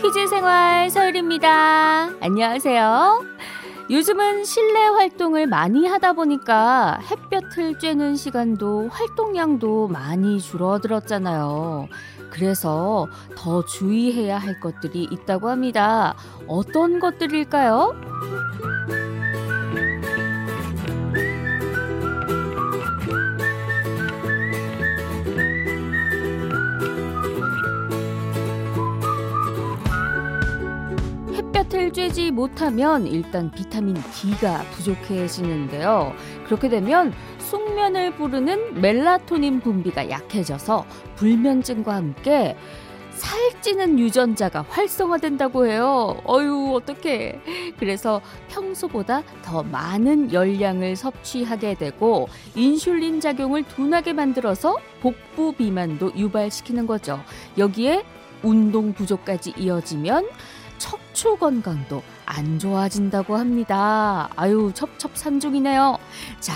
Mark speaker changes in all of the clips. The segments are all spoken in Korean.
Speaker 1: 퀴즈 생활 서율입니다. 안녕하세요. 요즘은 실내 활동을 많이 하다 보니까 햇볕을 쬐는 시간도 활동량도 많이 줄어들었잖아요. 그래서 더 주의해야 할 것들이 있다고 합니다. 어떤 것들일까요? 햇볕을 쬐지 못하면 일단 비타민 D가 부족해지는데요. 그렇게 되면 숙면을 부르는 멜라토닌 분비가 약해져서 불면증과 함께 살찌는 유전자가 활성화된다고 해요. 어유, 어떡해. 그래서 평소보다 더 많은 열량을 섭취하게 되고 인슐린 작용을 둔하게 만들어서 복부 비만도 유발시키는 거죠. 여기에 운동 부족까지 이어지면 척추 건강도 안 좋아진다고 합니다. 아유, 첩첩산중이네요. 자,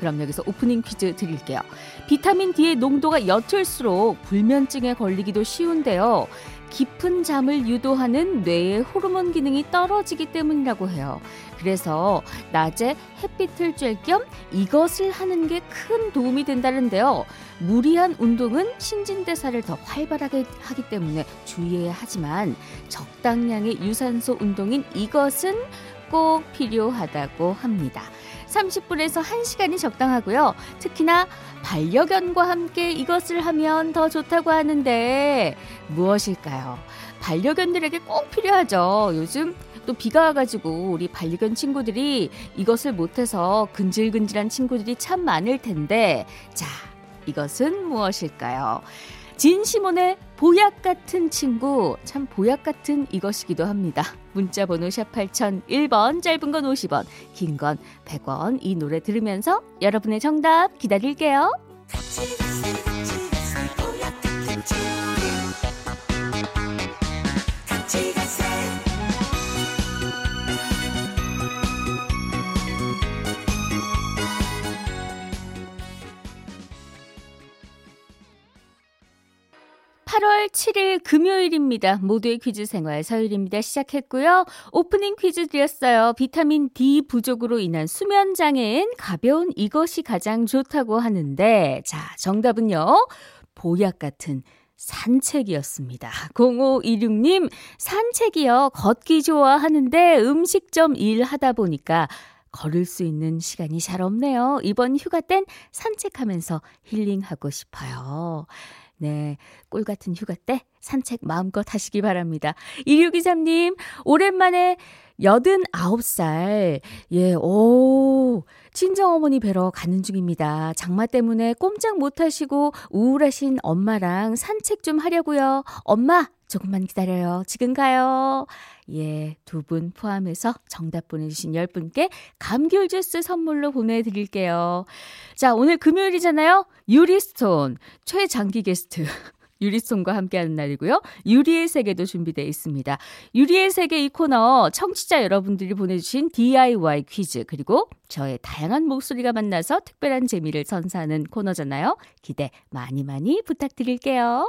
Speaker 1: 그럼 여기서 오프닝 퀴즈 드릴게요. 비타민 D의 농도가 옅을수록 불면증에 걸리기도 쉬운데요. 깊은 잠을 유도하는 뇌의 호르몬 기능이 떨어지기 때문이라고 해요. 그래서 낮에 햇빛을 쬐 겸 이것을 하는 게 큰 도움이 된다는데요. 무리한 운동은 신진대사를 더 활발하게 하기 때문에 주의해야 하지만 적당량의 유산소 운동인 이것은 꼭 필요하다고 합니다. 30분에서 1시간이 적당하고요. 특히나 반려견과 함께 이것을 하면 더 좋다고 하는데 무엇일까요? 반려견들에게 꼭 필요하죠. 요즘 또 비가 와가지고 우리 반려견 친구들이 이것을 못해서 근질근질한 친구들이 참 많을 텐데 자 이것은 무엇일까요? 진시몬의 보약 같은 친구, 참 보약 같은 이것이기도 합니다. 문자 번호 샵 8001번, 짧은 건 50원, 긴 건 100원. 이 노래 들으면서 여러분의 정답 기다릴게요. 8월 7일 금요일입니다. 모두의 퀴즈 생활 서율입니다. 시작했고요. 오프닝 퀴즈 드렸어요. 비타민 D 부족으로 인한 수면 장애엔 가벼운 이것이 가장 좋다고 하는데 자, 정답은요. 보약 같은 산책이었습니다. 0526님, 산책이요. 걷기 좋아하는데 음식점 일 하다 보니까 걸을 수 있는 시간이 잘 없네요. 이번 휴가 땐 산책하면서 힐링하고 싶어요. 네. 꿀 같은 휴가 때 산책 마음껏 하시기 바랍니다. 2623님, 오랜만에 89살. 예, 오. 친정어머니 뵈러 가는 중입니다. 장마 때문에 꼼짝 못 하시고 우울하신 엄마랑 산책 좀 하려고요. 엄마, 조금만 기다려요. 지금 가요. 예, 두 분 포함해서 정답 보내주신 10분께 감귤 주스 선물로 보내드릴게요. 자, 오늘 금요일이잖아요. 유리스톤 최장기 게스트. 유리송과 함께하는 날이고요. 유리의 세계도 준비되어 있습니다. 유리의 세계 이 코너 청취자 여러분들이 보내주신 DIY 퀴즈 그리고 저의 다양한 목소리가 만나서 특별한 재미를 선사하는 코너잖아요. 기대 많이 많이 부탁드릴게요.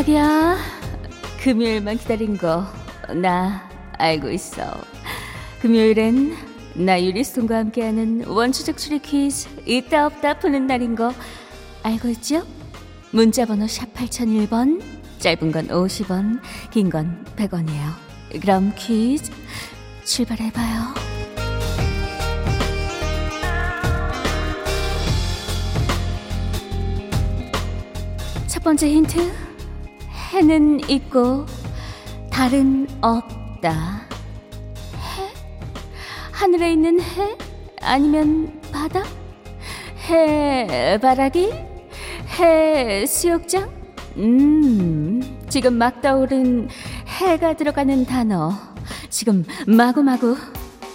Speaker 1: 자기야, 금요일만 기다린 거 나 알고 있어. 금요일엔 나 유리스톤과 함께하는 원초적 추리 퀴즈 있다 없다 푸는 날인 거 알고 있죠? 문자번호 샵 8001번, 짧은 건 50원, 긴 건 100원이에요. 그럼 퀴즈 출발해봐요. 첫 번째 힌트. 해는 있고 달은 없다. 해? 하늘에 있는 해? 아니면 바다? 해바라기? 해수욕장? 음, 지금 막 떠오른 해가 들어가는 단어. 지금 마구마구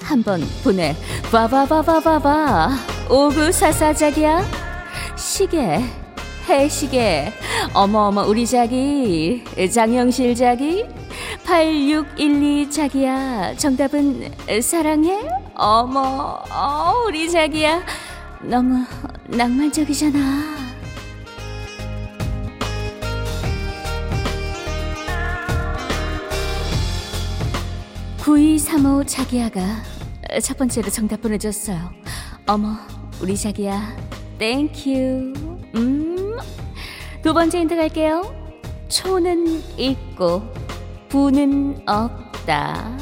Speaker 1: 한번 보내. 봐봐봐봐봐봐. 오구사사작이야? 시계. 해시계. 어머어머, 우리 자기. 장영실 자기. 8612 자기야. 정답은 사랑해? 어머, 어, 우리 자기야. 너무 낭만적이잖아. 9235 자기야가 첫 번째로 정답 보내줬어요. 어머, 우리 자기야. Thank you. 음. 두 번째 힌트 갈게요. 초는 있고, 부는 없다.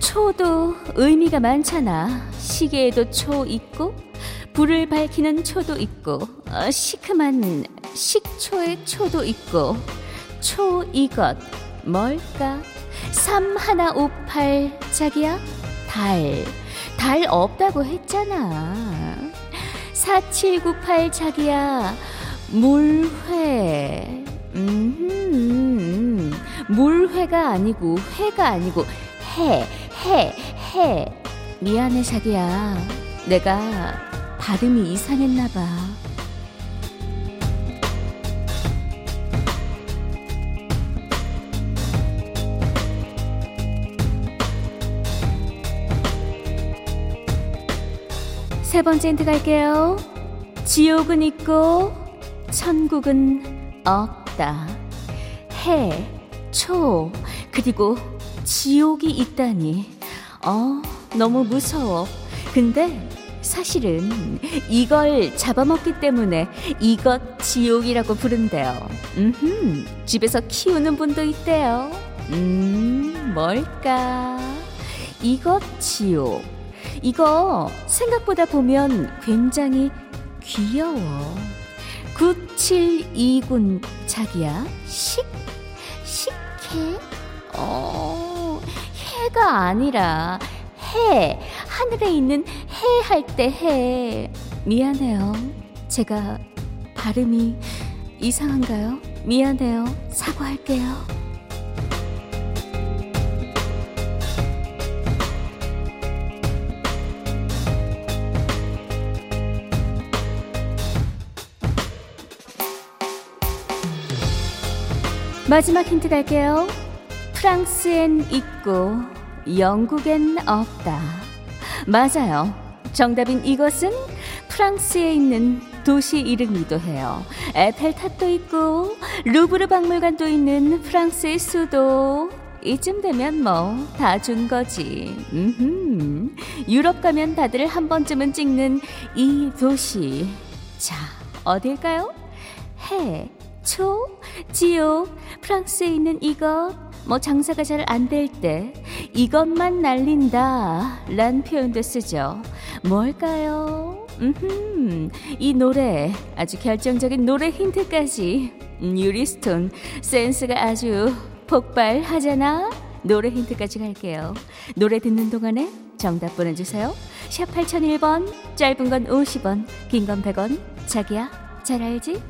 Speaker 1: 초도 의미가 많잖아. 시계에도 초 있고, 불을 밝히는 초도 있고, 어, 시큼한 식초의 초도 있고, 초 이것 뭘까? 3158 자기야 달. 달 없다고 했잖아. 4798 자기야 물회. 음, 물회가 아니고 회가 아니고 해, 해, 해. 미안해 자기야. 내가 발음이 이상했나 봐. 세 번째 힌트 갈게요. 지옥은 있고 천국은 없다. 해, 초, 그리고 지옥이 있다니. 어, 너무 무서워. 근데 사실은 이걸 잡아먹기 때문에 이것 지옥이라고 부른대요. 음, 집에서 키우는 분도 있대요. 음, 뭘까? 이것 지옥. 이거 생각보다 보면 굉장히 귀여워. 972군 자기야. 식? 식해? 어, 해가 아니라 해. 하늘에 있는 해 할 때 해. 미안해요. 제가 발음이 이상한가요? 미안해요. 사과할게요. 마지막 힌트 갈게요. 프랑스엔 있고 영국엔 없다. 맞아요. 정답인 이것은 프랑스에 있는 도시 이름이기도 해요. 에펠탑도 있고 루브르 박물관도 있는 프랑스의 수도. 이쯤 되면 뭐 다 준 거지. 음흠. 유럽 가면 다들 한 번쯤은 찍는 이 도시. 자, 어딜까요? 해, 초, 지옥, 프랑스에 있는 이것, 뭐 장사가 잘 안 될 때 이것만 날린다 란 표현도 쓰죠. 뭘까요? 음흠, 이 노래 아주 결정적인 노래 힌트까지 음, 유리스톤 센스가 아주 폭발하잖아. 노래 힌트까지 갈게요. 노래 듣는 동안에 정답 보내주세요. 샵 8001번, 짧은 건 50원, 긴 건 100원. 자기야, 잘 알지?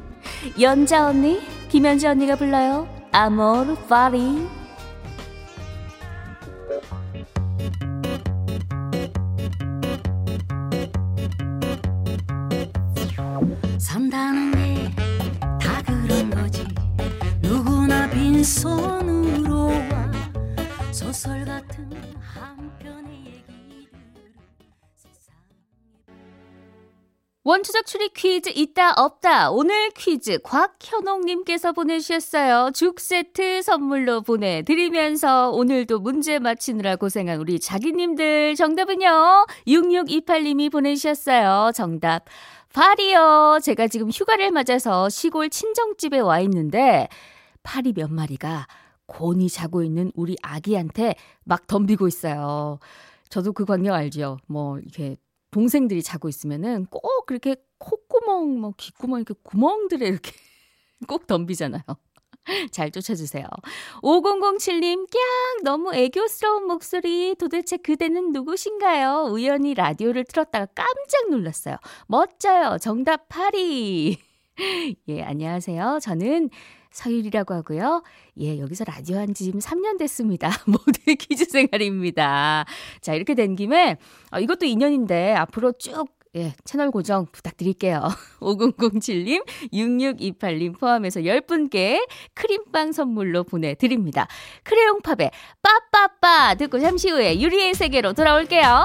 Speaker 1: 연자 언니, 김연지 언니가 불러요. 아모르 파리. 원투적 추리 퀴즈 있다 없다. 오늘 퀴즈 곽현옥님께서 보내주셨어요. 죽 세트 선물로 보내드리면서 오늘도 문제 맞히느라 고생한 우리 자기님들 정답은요. 6628님이 보내주셨어요. 정답 파리요. 제가 지금 휴가를 맞아서 시골 친정집에 와 있는데 파리 몇 마리가 곤히 자고 있는 우리 아기한테 막 덤비고 있어요. 저도 그 광경 알죠. 뭐 이렇게 동생들이 자고 있으면은 꼭 그렇게 콧구멍, 뭐 귓구멍 이렇게 구멍들에 이렇게 꼭 덤비잖아요. 잘 쫓아주세요. 5007님, 깍! 너무 애교스러운 목소리. 도대체 그대는 누구신가요? 우연히 라디오를 틀었다가 깜짝 놀랐어요. 멋져요. 정답 8위. 예, 안녕하세요. 저는 서율이라고 하고요. 예, 여기서 라디오 한 지 지금 3년 됐습니다. 모두의 퀴즈 생활입니다. 자, 이렇게 된 김에, 어, 이것도 인연인데, 앞으로 쭉 예, 채널 고정 부탁드릴게요. 5007님, 6628님 포함해서 10분께 크림빵 선물로 보내드립니다. 크레용팝의 빠빠빠 듣고 잠시 후에 유리의 세계로 돌아올게요.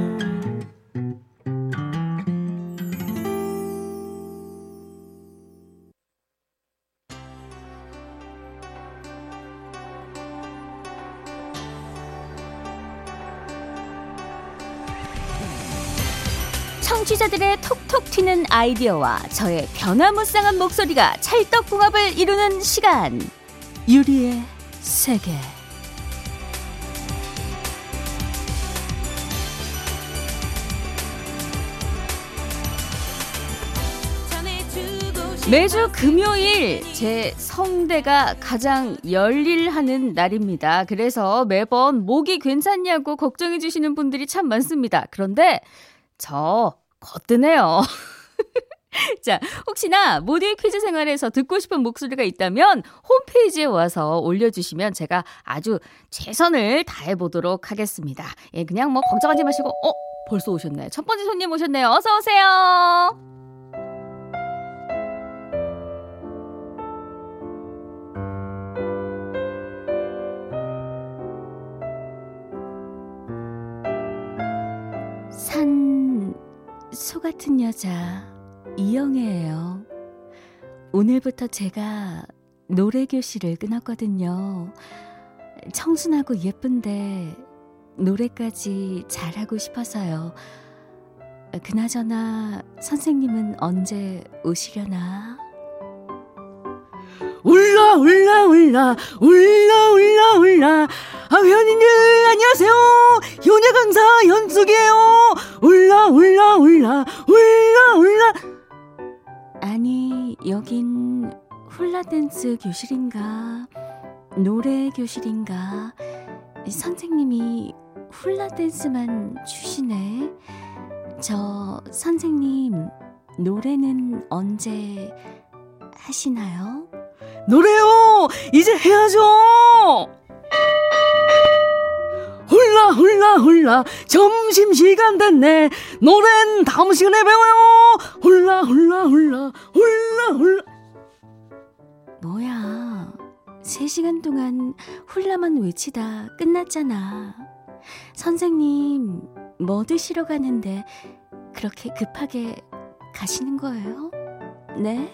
Speaker 1: 아이디어와 저의 변화무쌍한 목소리가 찰떡궁합을 이루는 시간. 유리의 세계. 매주 금요일 제 성대가 가장 열일하는 날입니다. 그래서 매번 목이 괜찮냐고 걱정해 주시는 분들이 참 많습니다. 그런데 저 거뜬해요. 자, 혹시나 모두의 퀴즈 생활에서 듣고 싶은 목소리가 있다면 홈페이지에 와서 올려주시면 제가 아주 최선을 다해보도록 하겠습니다. 예, 그냥 뭐 걱정하지 마시고, 어? 벌써 오셨네. 첫 번째 손님 오셨네요. 어서오세요. 산, 소 같은 여자, 이영애예요. 오늘부터 제가 노래 교실을 끊었거든요. 청순하고 예쁜데 노래까지 잘하고 싶어서요. 그나저나 선생님은 언제 오시려나? 울라 울라 울라 울라 울라 울라 아 회원님들 안녕하세요 효녀 강사 연숙이에요 울라 울라 울라 울라 울라 여긴 훌라댄스 교실인가 노래 교실인가 선생님이 훌라댄스만 주시네 저 선생님 노래는 언제 하시나요? 노래요! 이제 해야죠! 훌라 훌라. 점심시간 됐네. 노래는 다음 시간에 배워요. 훌라 훌라 훌라. 훌라 훌라. 뭐야. 3시간 동안 훌라만 외치다 끝났잖아. 선생님 뭐 드시러 가는데 그렇게 급하게 가시는 거예요? 네?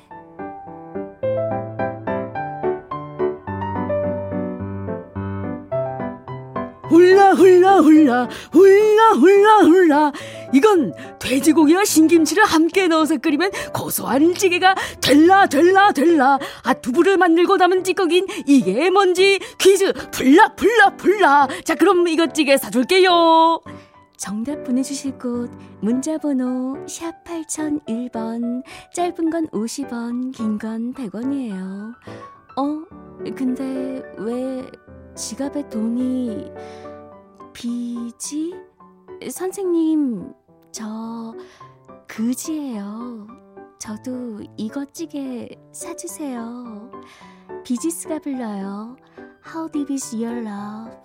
Speaker 1: 훌라 훌라 훌라 훌라 훌라 훌라. 이건 돼지고기와 신김치를 함께 넣어서 끓이면 고소한 찌개가 될라 될라 될라. 아 두부를 만들고 담은 찌꺼긴 이게 뭔지 퀴즈. 풀라 풀라 풀라. 자 그럼 이것 찌개 사줄게요. 정답 보내주실 곳 문자번호 샵 8001번. 짧은 건 50원 긴 건 100원이에요. 어? 근데 왜 지갑에 돈이 비지? 선생님, 저 그지예요. 저도 이것찌개 사주세요. 비지스가 불러요. How deep is your love?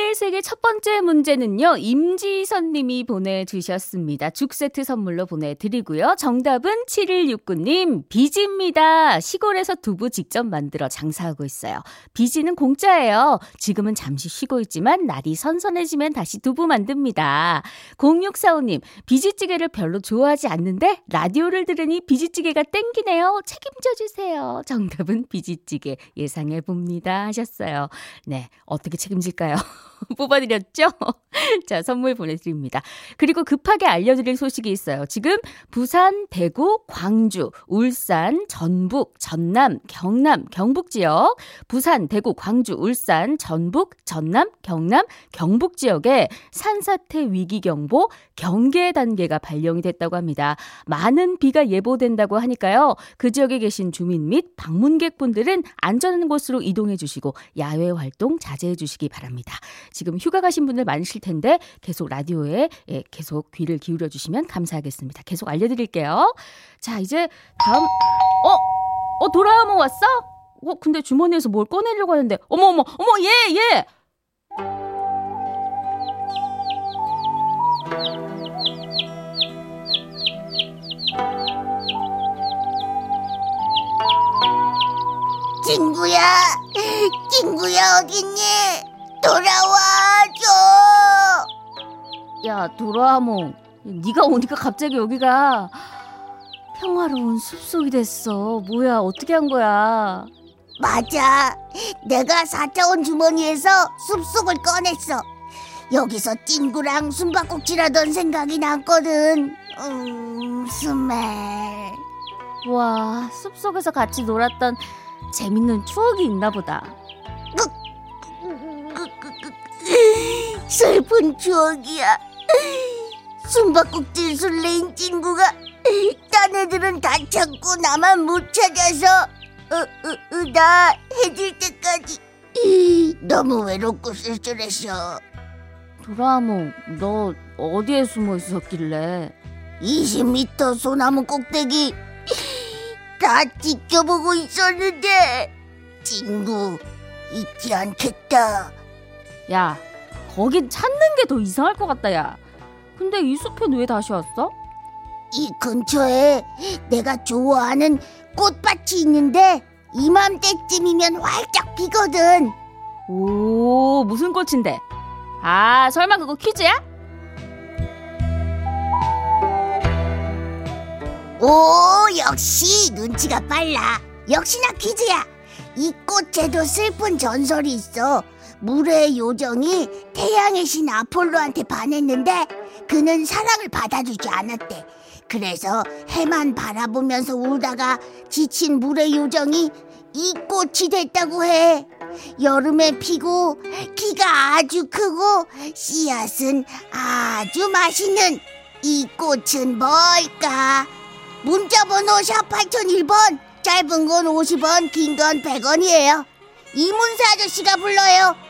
Speaker 1: 유리의 세계 첫 번째 문제는요, 임지선 님이 보내주셨습니다. 죽 세트 선물로 보내드리고요. 정답은 7169님, 비지입니다. 시골에서 두부 직접 만들어 장사하고 있어요. 비지는 공짜예요. 지금은 잠시 쉬고 있지만 날이 선선해지면 다시 두부 만듭니다. 0645님, 비지찌개를 별로 좋아하지 않는데 라디오를 들으니 비지찌개가 땡기네요. 책임져 주세요. 정답은 비지찌개 예상해 봅니다. 하셨어요. 네, 어떻게 책임질까요? 뽑아드렸죠? 자, 선물 보내드립니다. 그리고 급하게 알려드릴 소식이 있어요. 지금 부산, 대구, 광주, 울산, 전북, 전남, 경남, 경북 지역, 부산, 대구, 광주, 울산, 전북, 전남, 경남, 경북 지역에 산사태 위기경보 경계 단계가 발령이 됐다고 합니다. 많은 비가 예보된다고 하니까요. 그 지역에 계신 주민 및 방문객분들은 안전한 곳으로 이동해 주시고 야외 활동 자제해 주시기 바랍니다. 지금 휴가 가신 분들 많으실 텐데 계속 라디오에 예, 계속 귀를 기울여 주시면 감사하겠습니다. 계속 알려드릴게요. 자, 이제 다음 어? 어 도라에몽 왔어? 어 근데 주머니에서 뭘 꺼내려고 하는데 어머 어머 어머 얘 얘.
Speaker 2: 친구야, 친구야 어딨니? 돌아와줘.
Speaker 1: 야 도라에몽 네가 오니까 갑자기 여기가 평화로운 숲속이 됐어. 뭐야 어떻게 한 거야?
Speaker 2: 맞아, 내가 사자원 주머니에서 숲속을 꺼냈어. 여기서 친구랑 숨바꼭질하던 생각이 났거든. 음, 스멜.
Speaker 1: 와 숲속에서 같이 놀았던 재밌는 추억이 있나 보다.
Speaker 2: 슬픈 추억이야. 숨바꼭질 술래인 친구가 딴 애들은 다 찾고 나만 못 찾아서 어, 어, 어, 나 해질 때까지 너무 외롭고 쓸쓸했어.
Speaker 1: 도라에몽 너 어디에 숨어 있었길래?
Speaker 2: 20m 소나무 꼭대기 다 지켜보고 있었는데 친구 잊지 않겠다.
Speaker 1: 야 거긴 찾는 게 더 이상할 것 같다 야. 근데 이 숲엔 왜 다시 왔어?
Speaker 2: 이 근처에 내가 좋아하는 꽃밭이 있는데 이맘때쯤이면 활짝 피거든.
Speaker 1: 오 무슨 꽃인데? 아 설마 그거 퀴즈야?
Speaker 2: 오, 역시 눈치가 빨라. 역시나 퀴즈야. 이 꽃에도 슬픈 전설이 있어. 물의 요정이 태양의 신 아폴로한테 반했는데 그는 사랑을 받아주지 않았대. 그래서 해만 바라보면서 울다가 지친 물의 요정이 이 꽃이 됐다고 해. 여름에 피고 키가 아주 크고 씨앗은 아주 맛있는 이 꽃은 뭘까? 문자번호 샵 8001번 짧은 건 50원 긴 건 100원이에요 이문세 아저씨가 불러요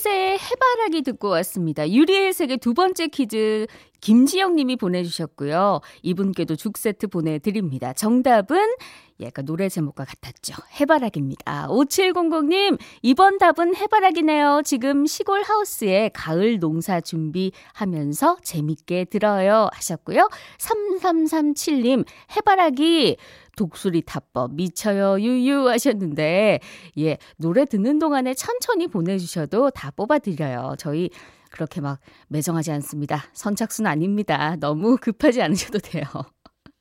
Speaker 1: 이문세의 해바라기 듣고 왔습니다. 유리의 세계 두 번째 퀴즈 김지영 님이 보내주셨고요. 이분께도 죽 세트 보내드립니다. 정답은 약간 노래 제목과 같았죠. 해바라기입니다. 5700님, 이번 답은 해바라기네요. 지금 시골 하우스에 가을 농사 준비하면서 재밌게 들어요. 하셨고요. 3337님, 해바라기 독수리 타법 미쳐요 유유 하셨는데 예 노래 듣는 동안에 천천히 보내주셔도 다 뽑아드려요 저희 그렇게 막 매정하지 않습니다 선착순 아닙니다 너무 급하지 않으셔도 돼요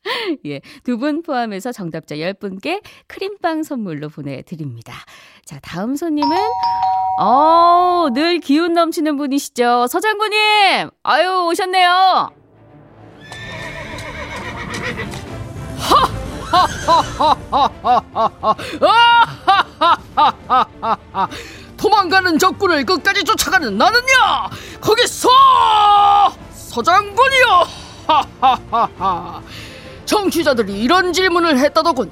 Speaker 1: 예, 두 분 포함해서 정답자 10분께 크림빵 선물로 보내드립니다. 자, 다음 손님은, 어, 늘 기운 넘치는 분이시죠. 서장군님! 아유, 오셨네요.
Speaker 3: 도망가는 적군을 끝까지 쫓아가는 나는야 거기서! 서장군이요! 정취자들이 이런 질문을 했다더군.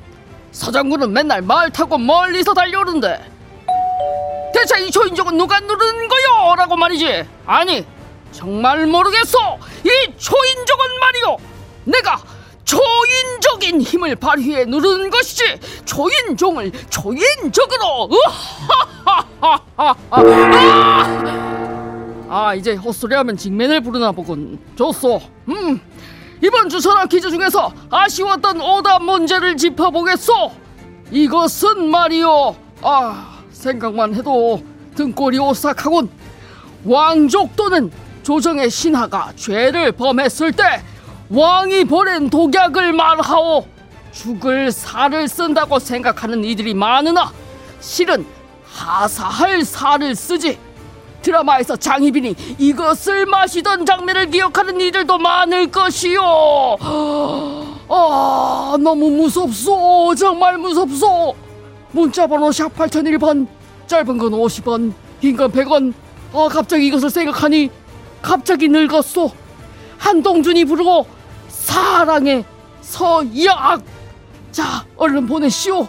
Speaker 3: 서장군은 맨날 말 타고 멀리서 달려오는데. 대체 이 초인종은 누가 누르는 거요? 라고 말이지. 아니 정말 모르겠어 이 초인종은 말이요. 내가 초인적인 힘을 발휘해 누르는 것이지 초인종을 초인적으로. 아 이제 헛소리하면 직맨을 부르나 보군. 좋소. 음. 이번 주선화 퀴즈 중에서 아쉬웠던 오답 문제를 짚어보겠소. 이것은 말이요 아 생각만 해도 등골이 오싹하군. 왕족 또는 조정의 신하가 죄를 범했을 때 왕이 보낸 독약을 말하오. 죽을 살을 쓴다고 생각하는 이들이 많으나 실은 하사할 살을 쓰지. 드라마에서 장희빈이 이것을 마시던 장면을 기억하는 이들도 많을 것이요. 아 너무 무섭소. 정말 무섭소. 문자번호 샵 8001번 짧은 건 50원 긴 건 100원. 아 갑자기 이것을 생각하니 갑자기 늙었소. 한동준이 부르고 사랑의 서약 자 얼른 보내시오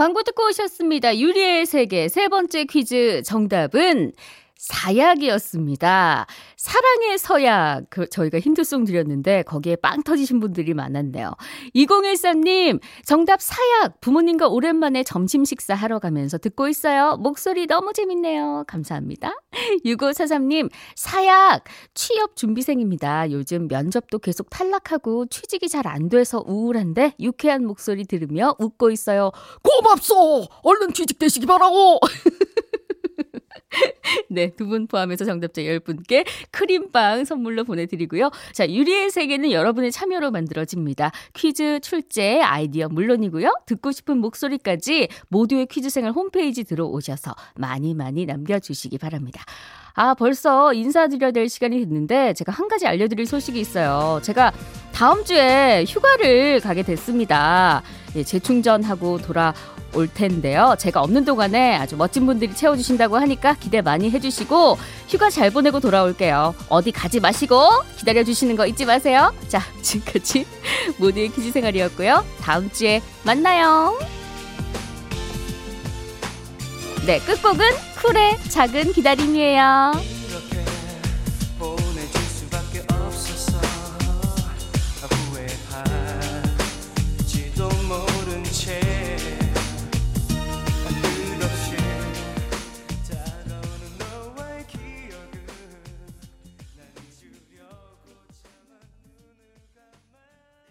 Speaker 1: 광고 듣고 오셨습니다. 유리의 세계 세 번째 퀴즈 정답은 사약이었습니다. 사랑의 서약. 그 저희가 힌트송 드렸는데 거기에 빵 터지신 분들이 많았네요. 2013님, 정답 사약. 부모님과 오랜만에 점심 식사 하러 가면서 듣고 있어요. 목소리 너무 재밌네요. 감사합니다. 6543님, 사약. 취업 준비생입니다. 요즘 면접도 계속 탈락하고 취직이 잘 안 돼서 우울한데 유쾌한 목소리 들으며 웃고 있어요.
Speaker 3: 고맙소 얼른 취직되시기 바라고
Speaker 1: 네, 두 분 포함해서 정답자 10분께 크림빵 선물로 보내드리고요. 자, 유리의 세계는 여러분의 참여로 만들어집니다. 퀴즈, 출제, 아이디어 물론이고요. 듣고 싶은 목소리까지 모두의 퀴즈생활 홈페이지 들어오셔서 많이 많이 남겨주시기 바랍니다. 아, 벌써 인사드려야 될 시간이 됐는데 제가 한 가지 알려드릴 소식이 있어요. 제가 다음 주에 휴가를 가게 됐습니다. 예, 재충전하고 돌아올 텐데요. 제가 없는 동안에 아주 멋진 분들이 채워주신다고 하니까 기대 많이 해주시고 휴가 잘 보내고 돌아올게요. 어디 가지 마시고 기다려주시는 거 잊지 마세요. 자, 지금까지 모두의 퀴즈 생활이었고요. 다음 주에 만나요. 네, 끝곡은 쿨의 작은 기다림이에요.